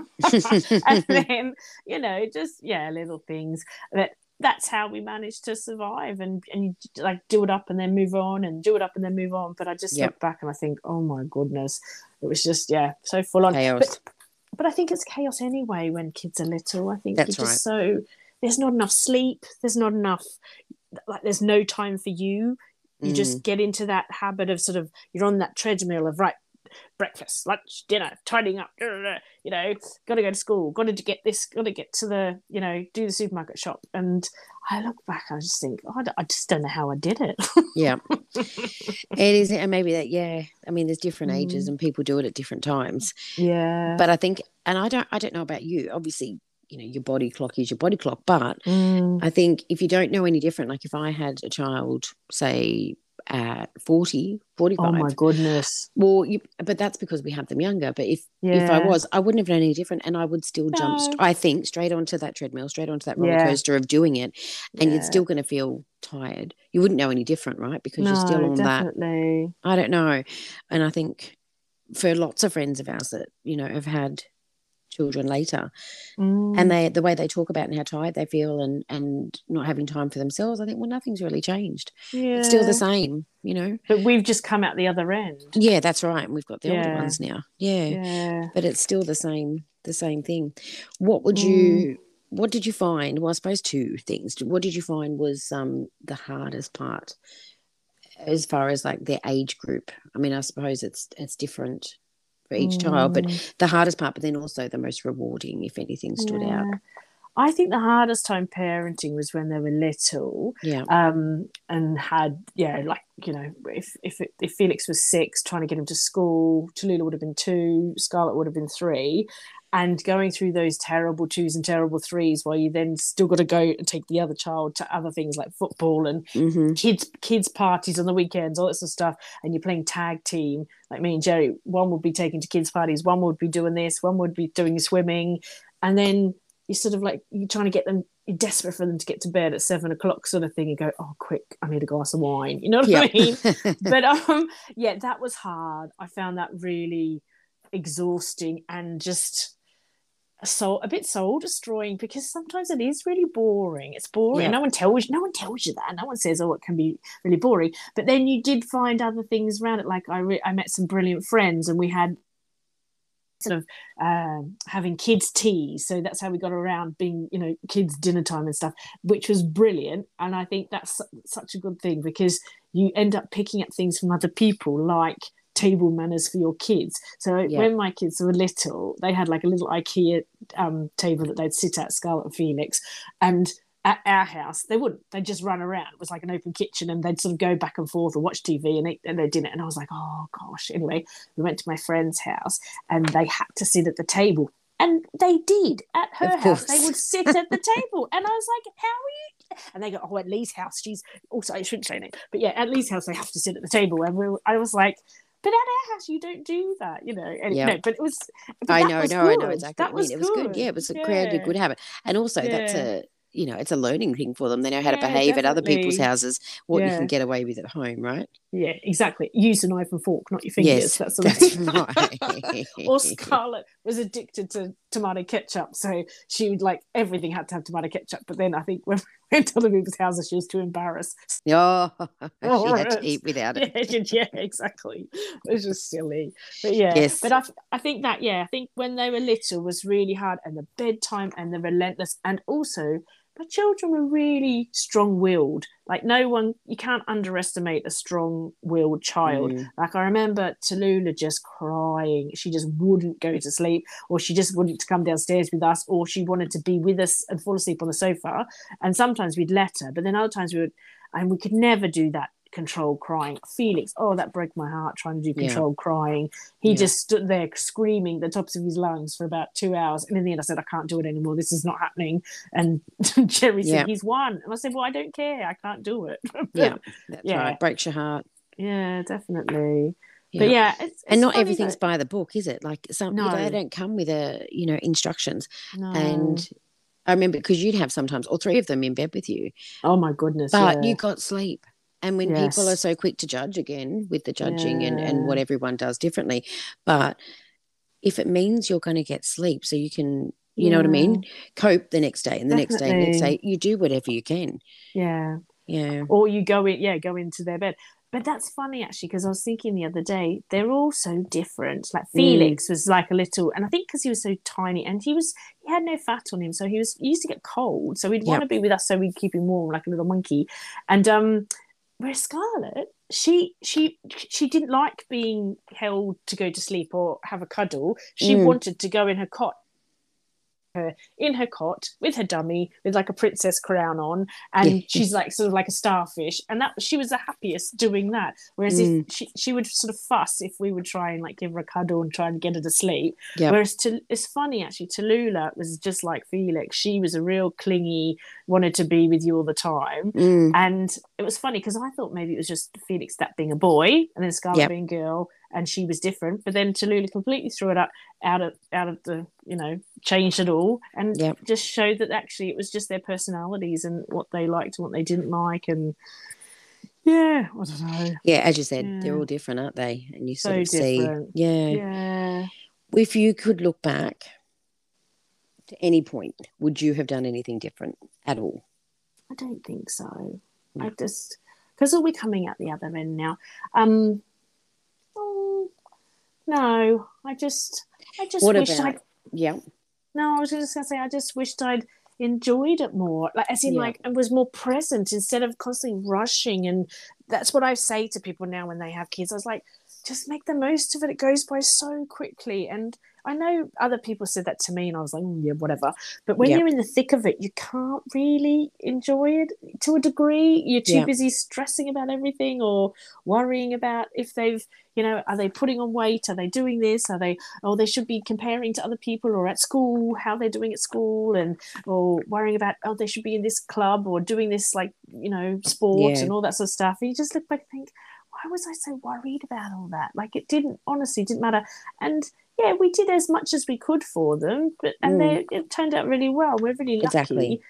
And then you know just yeah little things that that's how we managed to survive and and you like do it up and then move on and do it up and then move on. But i just Yep. look back and i think oh my goodness. It was just yeah so full on. Chaos. but but i think it's chaos anyway when kids are little. I think That's you're just so there's not enough sleep. There's not enough like there's no time for you you Mm. just get into that habit of sort of you're on that treadmill of right breakfast lunch dinner tidying up you know got to go to school got to get this got to get to the you know do the supermarket shop. And i look back i just think oh, I just don't know how i did it. Yeah. It is and maybe that yeah i mean there's different ages Mm. and people do it at different times. Yeah. But i think and i don't i don't know about you obviously you know your body clock is your body clock but Mm, I think if you don't know any different, like if I had a child, say at 40, 45, oh my goodness well, you, but that's because we have them younger. But if, if I was, I wouldn't have known any different and I would still jump, st- I think, straight onto that treadmill, straight onto that roller Yeah. coaster of doing it. And Yeah. you're still going to feel tired. You wouldn't know any different, right? Because you're still No, on that. I don't know. And I think for lots of friends of ours that, you know, have had children later, Mm, and they the way they talk about and how tired they feel and and not having time for themselves i think well nothing's really changed. Yeah. it's still the same you know? But we've just come out the other end. Yeah that's right. And we've got the older ones now. Yeah. yeah. But it's still the same the same thing. What would Mm. you what did you find? Well i suppose two things. What did you find was um the hardest part as far as like their age group? I mean i suppose it's it's different for each child but Mm. the hardest part but then also the most rewarding if anything stood out. I think the hardest time parenting was when they were little, yeah. um, and had yeah, like you know, if if if Felix was six, trying to get him to school, Tallulah would have been two, Scarlett would have been three, and going through those terrible twos and terrible threes, while you then still got to go and take the other child to other things like football and hmm kids kids parties on the weekends, all that sort of stuff, and you're playing tag team. Like me and Jerry, one would be taking to kids parties, one would be doing this, one would be doing swimming, and then you're sort of like you're trying to get them you're desperate for them to get to bed at seven o'clock, sort of thing, and go, "Oh, quick! I need a glass of wine." You know what. I mean? but um, yeah, that was hard. I found that really exhausting and just soul a bit soul destroying because sometimes it is really boring. It's boring. Yeah. No one tells you. No one tells you that. No one says, "Oh, it can be really boring." But then you did find other things around it. Like I, re- I met some brilliant friends, and we had sort of um, having kids tea so that's how we got around being you know kids dinner time and stuff which was brilliant and i think that's su- such a good thing because you end up picking up things from other people like table manners for your kids so Yeah. when my kids were little they had like a little ikea um, table that they'd sit at scarlett and felix and at our house they wouldn't they'd just run around it was like an open kitchen and they'd sort of go back and forth or watch tv and eat and their dinner and i was like oh gosh anyway we went to my friend's house and they had to sit at the table and they did at her house. They would sit at the table, and I was like, "How are you?" And they go, "Oh, at Lee's house, she's also I shouldn't say but yeah, at Lee's house they have to sit at the table." And we, were- I was like, "But at our house, you don't do that, you know." And, Yeah. no, but it was. but I know, was no, I know exactly That mean. It was good. Yeah, it was a created a good habit. And also that's a you know, it's a learning thing for them. They know how to Yeah, behave at other people's houses, what you can get away with at home, right? Yeah, exactly. Use a knife and fork, not your fingers. Yes, that's, that's right. or Scarlett was addicted to tomato ketchup, so she would like everything had to have tomato ketchup. But then I think when went to other people's houses, she was too embarrassed. Oh, she had to eat without it. Yeah, yeah, exactly. It was just silly. But yeah, Yes. but I, I think that yeah, I think when they were little was really hard, and the bedtime and the relentless, and also my children were really strong-willed. Like no one, you can't underestimate a strong-willed child. Mm. Like I remember Tallulah just crying. She just wouldn't go to sleep, or she just to come downstairs with us, or she wanted to be with us and fall asleep on the sofa. And sometimes we'd let her, but then other times we would, and we could never do that controlled crying. Felix, oh, that broke my heart trying to do Yeah. controlled crying. He Yeah. just stood there screaming at the tops of his lungs for about two hours. And in the end, I said, I can't do it anymore. This is not happening. And Jerry said, Yeah. he's won. And I said, Well, I don't care. I can't do it. But, Yeah, that's Yeah. right. Breaks your heart. yeah, definitely. Yeah. But yeah, it's, and not everything's that- by the book, is it? Like some they don't come with a you know instructions. no. And I remember because you'd have sometimes all three of them in bed with you, oh my goodness. but yeah. you got sleep. And when people are so quick to judge again with the judging and, and what everyone does differently, but if it means you're going to get sleep, so you can, you know what I mean, cope the next day and the next day and the next day, you do whatever you can. Yeah. Yeah. Or you go in, yeah, go into their bed. But that's funny actually, because I was thinking the other day, they're all so different. Like Mm. Felix was like a little, and I think because he was so tiny and he was, he had no fat on him. So he was, he used to get cold. So he'd want to be with us so we'd keep him warm like a little monkey. And, um, whereas Scarlett, she, she, she didn't like being held to go to sleep or have a cuddle. She Mm. wanted to go in her cot her in her cot with her dummy with like a princess crown on and she's like sort of like a starfish and that she was the happiest doing that whereas Mm. if she, she would sort of fuss if we would try and like give her a cuddle and try and get her to sleep Yep. whereas to, it's funny actually Tallulah was just like Felix she was a real clingy wanted to be with you all the time Mm. and it was funny because I thought maybe it was just Felix that being a boy and then Scarlett Yep. being a girl and she was different. But then Tallulah completely threw it up out of out of the you know changed it all and Yep. just showed that actually it was just their personalities and what they liked and what they didn't like and yeah I don't know Yeah, as you said, they're all different, aren't they? And you So sort of see, yeah. yeah If you could look back to any point, would you have done anything different at all? I don't think so. No. I just because we're coming out the other end now. Um, no, I just, I just What wished? I'd. Yeah, No, I was just gonna say I just wished I'd enjoyed it more, like as in Yeah. like and was more present instead of constantly rushing. And that's what I say to people now when they have kids. I was like, just make the most of it. It goes by so quickly, and I know other people said that to me, and I was like, "Mm, yeah, whatever. But when Yeah. you're in the thick of it, you can't really enjoy it to a degree. You're too Yeah. busy stressing about everything or worrying about if they've, you know, are they putting on weight? Are they doing this? Are they, oh, they should be comparing to other people or at school, how they're doing at school, and or worrying about, oh, they should be in this club or doing this, like, you know, sport Yeah. and all that sort of stuff. And you just look back and think, why was I so worried about all that? Like, it didn't, honestly, didn't matter. And yeah, we did as much as we could for them, but and Mm. they it turned out really well. We're really lucky. Exactly.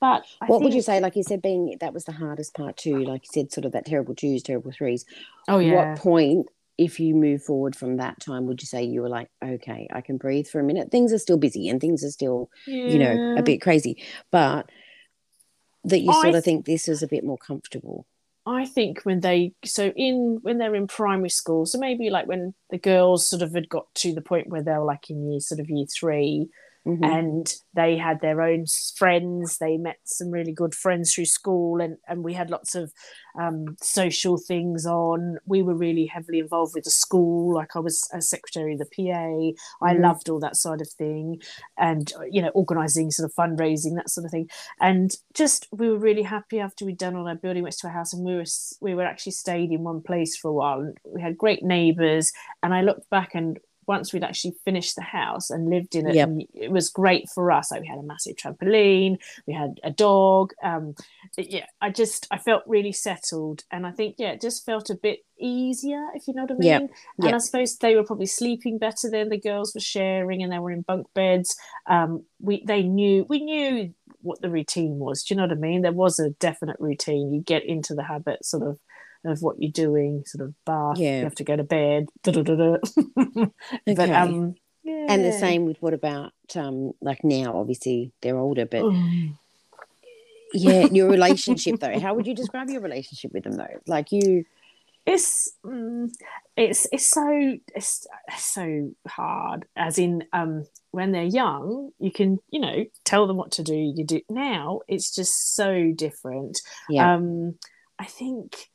But I what would you say? Like you said, being that was the hardest part too. Like you said, sort of that terrible twos, terrible threes. Oh yeah. What point, if you move forward from that time, would you say you were like, okay, I can breathe for a minute? Things are still busy and things are still, you know, a bit crazy, but that you I sort of think this is a bit more comfortable. I think when they so in when they're in primary school, so maybe like when the girls sort of had got to the point where they were like in year sort of year three, Mhm. and they had their own friends. They met some really good friends through school, and and we had lots of um, social things on. We were really heavily involved with the school. Like I was a secretary of the PA. I Mhm. loved all that side of thing, and you know, organising sort of fundraising that sort of thing. And just we were really happy after we'd done all our building went to a house, and we were we were actually stayed in one place for a while. And we had great neighbours, and I looked back and once we'd actually finished the house and lived in it, Yep. it was great for us. Like we had a massive trampoline, we had a dog. Um, yeah, I just I felt really settled, and I think yeah, it just felt a bit easier, if you know what I mean. Yep. And Yep. I suppose they were probably sleeping better then. The girls were sharing, and they were in bunk beds. Um, we they knew we knew what the routine was. Do you know what I mean? There was a definite routine. You get into the habit, sort of. Of what you're doing, sort of bath. Yeah. You have to go to bed. da-da-da-da. But Okay. um, And the same with what about um like now? Obviously they're older, but Oh. yeah, your relationship though. How would you describe your relationship with them though? Like you, it's mm, it's it's so it's, so hard as in um when they're young you can you know tell them what to do you do now it's just so different yeah, um i think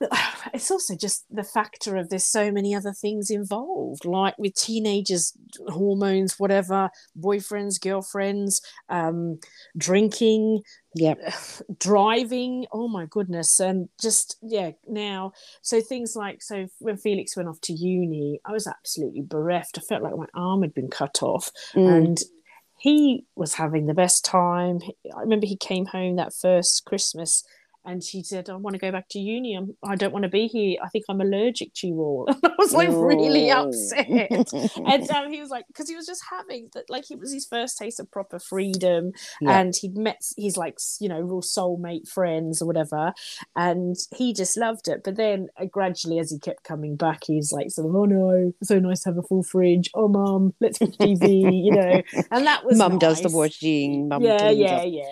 it's also just the factor of there's so many other things involved like with teenagers hormones whatever boyfriends girlfriends um drinking yeah, driving oh my goodness and just yeah now so things like so when felix went off to uni i was absolutely bereft. I felt like my arm had been cut off Mm. and he was having the best time. I remember he came home that first christmas and she said, I want to go back to uni. I'm, I don't want to be here. I think I'm allergic to you all. And I was like really Oh. upset. and um, he was like, because he was just having that, like, it was his first taste of proper freedom Yeah. and he'd met his like you know real soulmate friends or whatever and he just loved it but then uh, gradually as he kept coming back he's like sort of oh no so nice to have a full fridge oh mum let's watch tv you know and that was Mum does the nice. watching. Mum yeah yeah yeah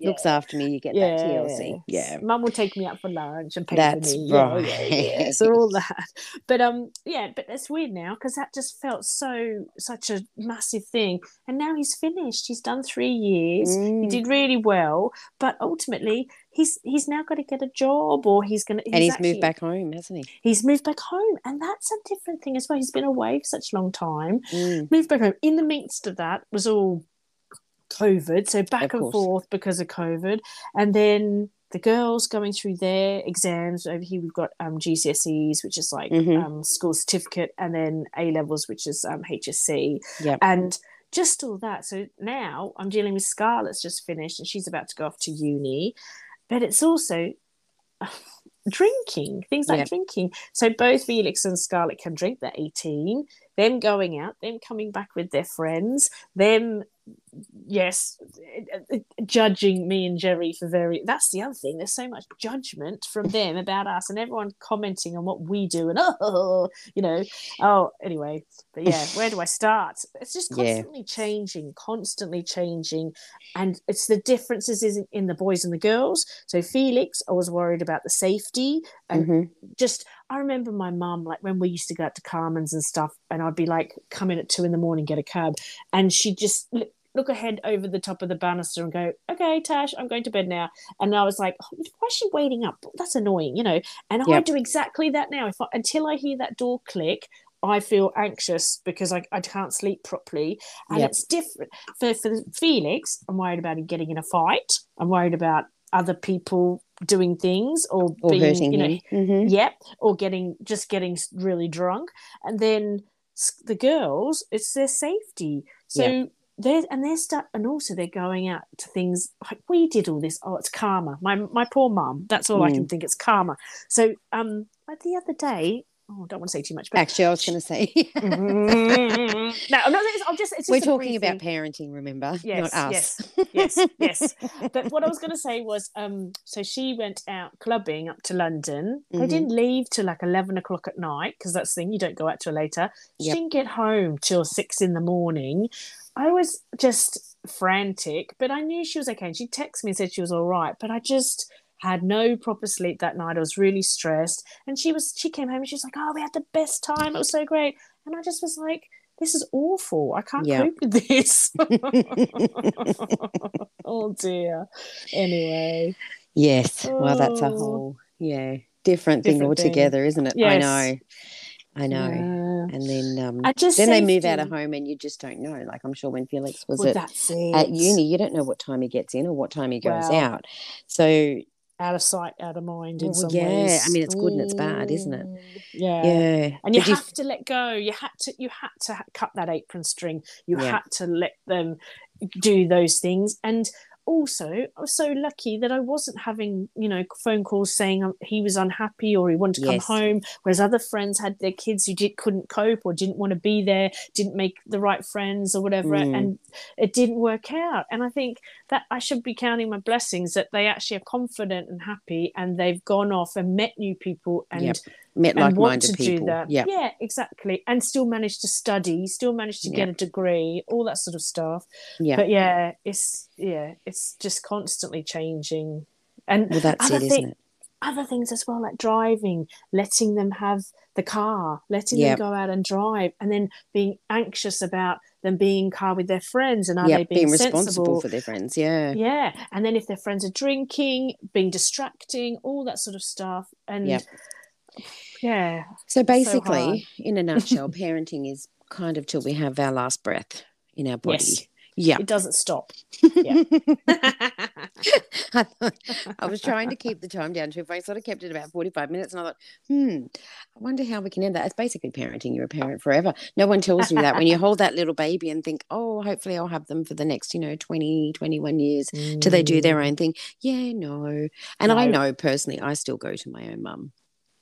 yeah looks after me. You get that TLC. Yeah, Mum will take me out for lunch and pay That's for me. Yeah, yeah, yeah. right. So all that. But um, yeah, but it's weird now because that just felt so such a massive thing. And now he's finished. He's done three years. He Mm. did really well, but ultimately he's he's now got to get a job or he's gonna. and he's actually- moved back home, hasn't he? He's moved back home, and that's a different thing as well. He's been away for such a long time. Mm. Moved back home. In the midst of that was all COVID, so back and forth because of COVID, and then the girls going through their exams. Over here, we've got um, GCSEs, which is like Mhm. um, school certificate, and then A levels, which is um, HSC, Yep. and just all that. So now I'm dealing with Scarlett's just finished, and she's about to go off to uni, but it's also drinking things like Yeah. drinking so both felix and scarlett can drink they're 18 them going out them coming back with their friends them yes judging me and jerry for very that's the other thing there's so much judgment from them about us and everyone commenting on what we do and oh you know oh anyway but yeah where do i start it's just Yeah. constantly changing constantly changing and it's the differences in, in the boys and the girls so felix i was worried about the safety and Mhm. just I remember my mum like when we used to go out to Carmen's and stuff, and I'd be like, come in at two in the morning, get a cab, and she'd just look, ahead over the top of the banister and go, okay, Tash, I'm going to bed now, and I was like, oh, why is she waiting up? That's annoying, you know. And I do exactly that now. If I, until I hear that door click. I feel anxious because I, I can't sleep properly. And Yep. it's different. For, for Felix, I'm worried about him getting in a fight. I'm worried about other people doing things or, Or being, hurting you know, him. Mhm. Yep, or getting just getting really drunk, and then the girls, it's their safety. So. They're and they're start and also they're going out to things like we did all this. Oh, it's karma. My my poor mum. That's all I Mm. can think. It's karma. So um, the other day. Oh, I don't want to say too much, but Actually, I was going to say Mm, no, I'm not. It's, I'm just. It's just we're talking about thing. parenting. Remember, Yes, not us. yes, yes, yes. But what I was going to say was, um, so she went out clubbing up to London. They Mhm. didn't leave till like eleven o'clock at night because that's the thing you don't go out till later. She Yep. didn't get home till six in the morning. I was just frantic, but I knew she was okay. And she texted me and said she was all right, but I just had no proper sleep that night. I was really stressed. And she was she came home and she was like, Oh, we had the best time. It was so great. And I just was like, This is awful. I can't Yeah. cope with this. oh dear. Anyway. yes. Well, that's a Oh. whole yeah different thing Different thing. altogether, isn't it? I know. I know. Yeah. And then um, I just then they move out of home, and you just don't know. Like I'm sure when Felix was Well, at at uni, you don't know what time he gets in or what time he goes Well, out. So Out of sight, out of mind in Well, some yeah, ways. I mean, it's good and it's bad, isn't it? Yeah. yeah, and you But you- have to let go you had to you had to cut that apron string you Yeah. had to let them do those things and also i was so lucky that i wasn't having you know phone calls saying um, he was unhappy or he wanted to Yes. come home whereas other friends had their kids who did, couldn't cope or didn't want to be there didn't make the right friends or whatever Mm. and it didn't work out and i think that i should be counting my blessings that they actually are confident and happy and they've gone off and met new people and Yep. met want like-minded to people. do that. Yeah, Yeah, exactly. And still manage to study, still manage to get a degree, all that sort of stuff. yeah. But yeah, it's yeah, it's just constantly changing. And well, that's it, thing- isn't it? Other things as well, like driving, letting them have the car, letting Yep. them go out and drive, and then being anxious about them being in car with their friends and are Yeah, they being being, responsible for their friends. Yeah, yeah and then if their friends are drinking being distracting all that sort of stuff and Yep. yeah So basically, in a nutshell, parenting is kind of till we have our last breath in our body. Yes. Yeah. it doesn't stop I, thought, I was trying to keep the time down to if I sort of kept it about 45 minutes and I thought, hmm, I wonder how we can end that. It's basically parenting. You're a parent forever. No one tells you that when you hold that little baby and think, oh, hopefully I'll have them for the next, you know, 20, 21 years till they do their own thing. Yeah, no. And I Mm. Know personally, I still go to my own mum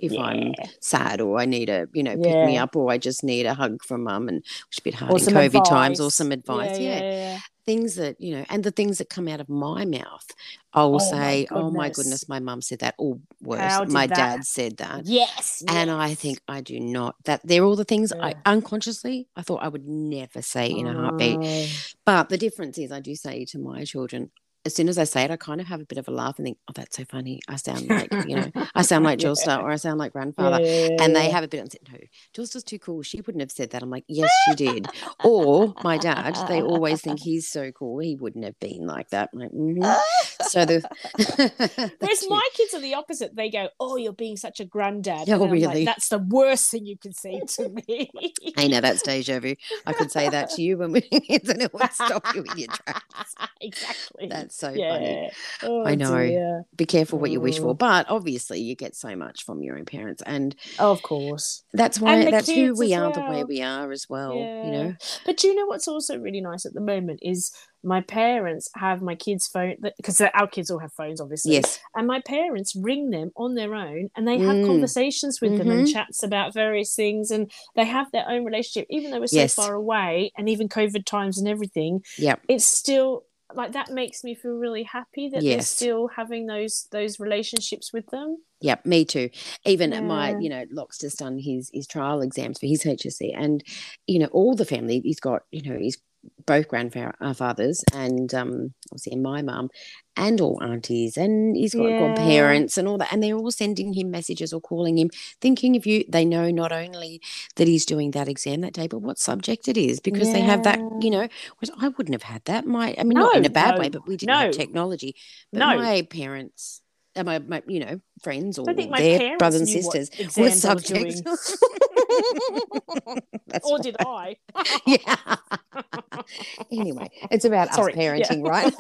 if I'm sad or I need a, you know, pick me up or I just need a hug from mum and which is a bit hard or in COVID times or some advice. yeah, yeah yeah, yeah. things that you know and the things that come out of my mouth i will Oh, my say oh my goodness. my mum said that or worse my that- dad said that. Yes and i think i do not that they're all the things i unconsciously i thought i would never say in a heartbeat. Oh, but the difference is i do say to my children as soon as I say it, I kind of have a bit of a laugh and think, "Oh, that's so funny." I sound like, you know, I sound like Yeah. Josta or I sound like grandfather yeah, yeah, and they have a bit of no Josta's too cool she wouldn't have said that i'm like yes she did or my dad they always think he's so cool he wouldn't have been like that I'm like, "Mhm." so the Whereas my kids are the opposite. They go, "Oh, you're being such a granddad." Oh, And I'm like, really? That's the worst thing you can say to me. I know that's deja vu. I could say that to you when we kids and it would stop you in your tracks. exactly. That's so yeah. funny. Oh, I know. dear. Be careful what you wish for, Oh. but obviously you get so much from your own parents, and Oh, of course. that's why that's who we are the way we are as well. You know, But do you know what's also really nice at the moment is my parents have my kids' phone because our kids all have phones, obviously. yes, And my parents ring them on their own and they have Mm. conversations with them and Mhm. chats about various things and they have their own relationship, even though we're so Yes. far away and even COVID times and everything. Yeah. It's still like that makes me feel really happy that they're still having those those relationships with them. Yeah, me too. Even at my, you know, Locke's just done his his trial exams for his HSC, and you know, all the family. He's got, you know, he's both grandfathers and um obviously my mum and all aunties and he's got Yeah. godparents and all that and they're all sending him messages or calling him thinking of you they know not only that he's doing that exam that day but what subject it is because they have that you know whereas i wouldn't have had that my i mean not in a bad no, way but we didn't have technology but No. my parents uh, my, my you know friends or their brothers and sisters were subject. Or did I? yeah anyway it's about Sorry, us yeah. parenting right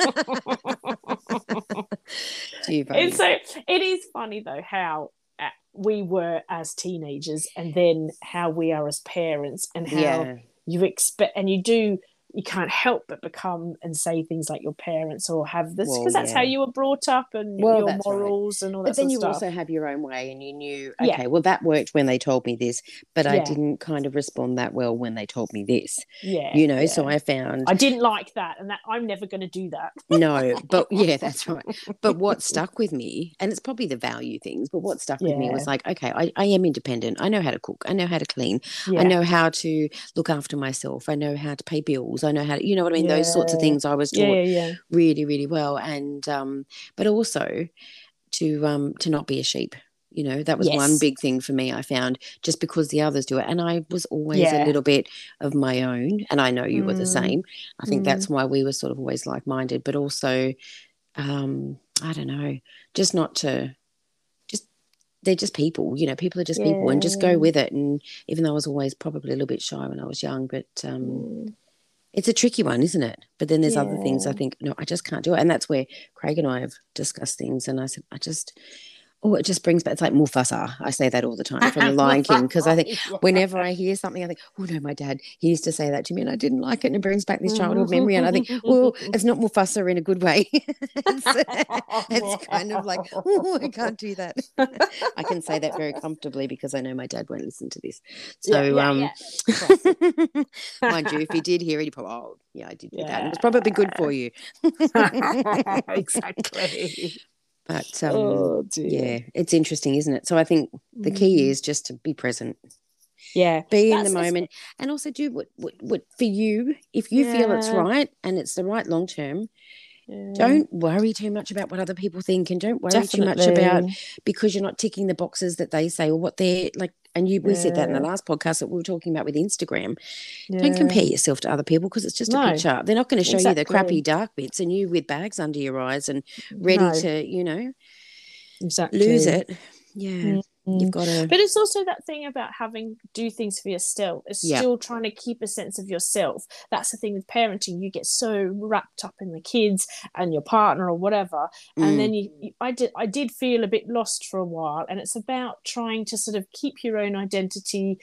Too funny. It's so it is funny though how uh, we were as teenagers and then how we are as parents and how yeah you expect and you do you can't help but become and say things like your parents or have this because Well, that's how you were brought up and Well, your that's right. morals and all that But then you stuff. also have your own way, and you knew, Yeah. okay, well, that worked when they told me this, but I didn't kind of respond that well when they told me this, yeah, you know. So. I found I didn't like that, and that I'm never going to do that. no, but yeah, that's right. But what stuck with me, and it's probably the value things, but what stuck with me was like, okay, I, I am independent. I know how to cook. I know how to clean. Yeah. I know how to look after myself. I know how to pay bills. I know how to, you know what I mean? Those sorts of things I was taught Yeah, yeah, yeah. really, really well. And, um, but also to, um, to not be a sheep. You know, that was one big thing for me. I found just because the others do it. And I was always Yeah. a little bit of my own. And I know you were the Mm. same. I think Mm. that's why we were sort of always like minded, but also, um, I don't know, just not to, just, they're just people, you know, people are just people and just go with it. And even though I was always probably a little bit shy when I was young, but, um, Mm. It's a tricky one, isn't it? But then there's other things I think, no, I just can't do it. And that's where Craig and I have discussed things. And I said, I just, oh, it just brings back, it's like Mufasa. I say that all the time from The Lion King because I think whenever I hear something, I think, oh no, my dad, he used to say that to me and I didn't like it. And it brings back this childhood memory. And I think, well, it's not Mufasa in a good way. it's, it's kind of like, oh, I can't do that. I can say that very comfortably because I know my dad won't listen to this. So, Yeah, yeah, um, yeah. mind you, if he did hear it, he'd probably, oh, yeah, I did do that. And it was Yeah. probably good for you. exactly. But um, oh yeah, it's interesting, isn't it? So I think the key Mm. is just to be present, yeah, be in the moment, and also do what, what, what for you. If you feel it's right and it's the right long term, yeah. don't worry too much about what other people think, and don't worry too much about because you're not ticking the boxes that they say or what they're like. And you, we said that in the last podcast that we were talking about with Instagram. Yeah. Don't compare yourself to other people because it's just a picture. They're not going to show you the crappy dark bits and you with bags under your eyes and ready No, to, you know, exactly. lose it. Yeah. Mm. Mm. You've got to. But it's also that thing about having do things for yourself. It's Yeah. still trying to keep a sense of yourself. That's the thing with parenting. You get so wrapped up in the kids and your partner or whatever, Mm. and then you, you. I did. I did feel a bit lost for a while, and it's about trying to sort of keep your own identity,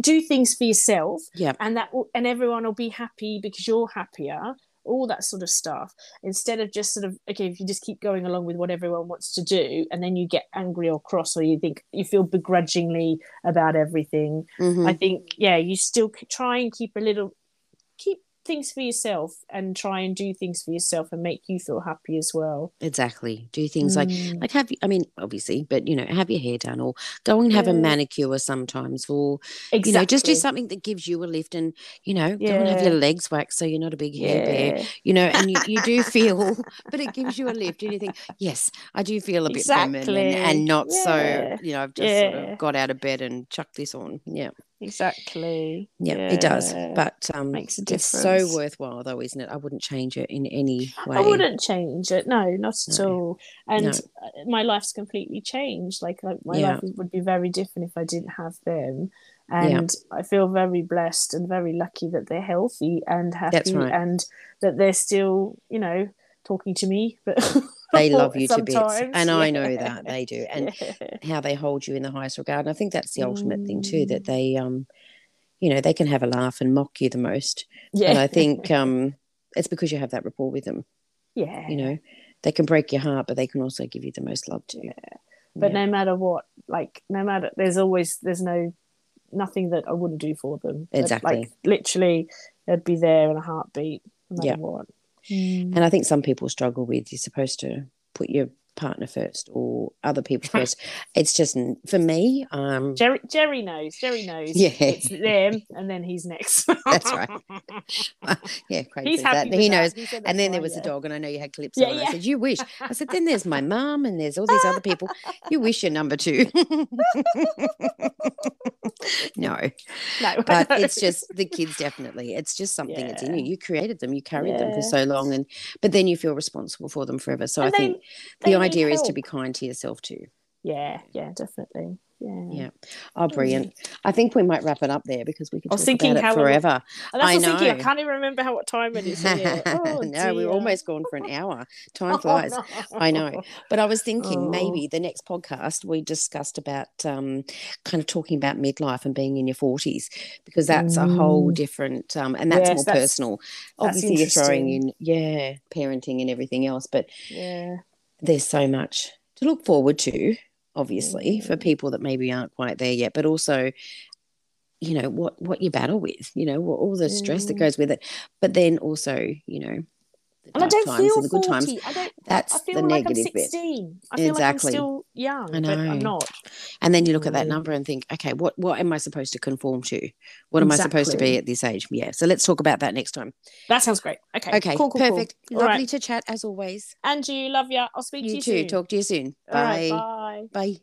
do things for yourself, Yeah. and that will, and everyone will be happy because you're happier. All that sort of stuff. Instead of just sort of okay, if you just keep going along with what everyone wants to do, and then you get angry or cross, or you think you feel begrudgingly about everything. Mhm. I think yeah, you still try and keep a little, keep things for yourself, and try and do things for yourself, and make you feel happy as well. Exactly. Do things like Mm. like have you, I mean, obviously, but you know, have your hair done or go and have a manicure sometimes or exactly. you know, just do something that gives you a lift and you know, go and have your legs waxed so you're not a big hair bear. You know, and you, you do feel but it gives you a lift and you think, Yes, I do feel a bit feminine Exactly. and not so, you know, I've just sort of got out of bed and chucked this on. Yeah. Exactly. Yeah, it does. But um Makes a it's so worthwhile though, isn't it? I wouldn't change it in any way. I wouldn't change it. No, not at No. all. And No. uh, my life's completely changed. Like, like my Yeah. life would be very different if I didn't have them. Yeah. And I feel very blessed and very lucky that they're healthy and happy, right. and that they're still, you know, talking to me. But They love you to bits. And I know that they do. And Yeah. how they hold you in the highest regard. And I think that's the ultimate thing too, that Mm. they um you know, they can have a laugh and mock you the most. yeah, And I think um it's because you have that rapport with them. yeah, You know, they can break your heart, but they can also give you the most love too. Yeah. But Yeah. no matter what like no matter there's always there's no nothing that i wouldn't do for them Exactly. like literally they'd be there in a heartbeat no matter Yeah. what Mm. And I think some people struggle with you're supposed to put your partner first or other people first. It's just for me, um jerry jerry knows jerry knows Yeah. it's them and then he's next That's right. yeah, Craig he's happy He knows. He And then there was yeah. a dog, and I know you had clips Yeah, on. I said, "You wish." I said, "Then there's my mum, and there's all these other people. You wish you're number two. no, no but it's just the kids. Definitely, it's just something that's in you. You created them. You carried them for so long, and but then you feel responsible for them forever. So And I they- think they the idea is to be kind to yourself too. yeah yeah definitely Yeah. Yeah. Oh, brilliant. I think we might wrap it up there because we could talk thinking about it forever. And I I thinking. I can't even remember how what time it is. Oh, no, we're almost gone for an hour. Time Oh, flies. no. I know. But I was thinking Oh. maybe the next podcast we discussed about um, kind of talking about midlife and being in your 40s because that's a whole Mm. different, um, and that's Yes, more that's- personal. that's Obviously, you're throwing in, yeah, parenting and everything else, but Yeah. There's so much to look forward to, obviously, for Mm. people that maybe aren't quite there yet, but also. You know what what you battle with, you know all the stress that Mm. goes with it, but then also, you know, And I don't times feel and the good 40. times. I don't. That's I feel the like I'm negative bit. 16. I feel Exactly. like I'm still young, I but I'm not. And then you look at that Mm. number and think, okay, what what am I supposed to conform to? What am I supposed to be at this age? Yeah. So let's talk about that next time. That sounds great. Okay. Okay. Cool. Cool. cool. perfect. All Lovely right. to chat as always. And you, love ya. I'll speak to You you too. soon. Talk to you soon. All right, Bye. bye. Bye.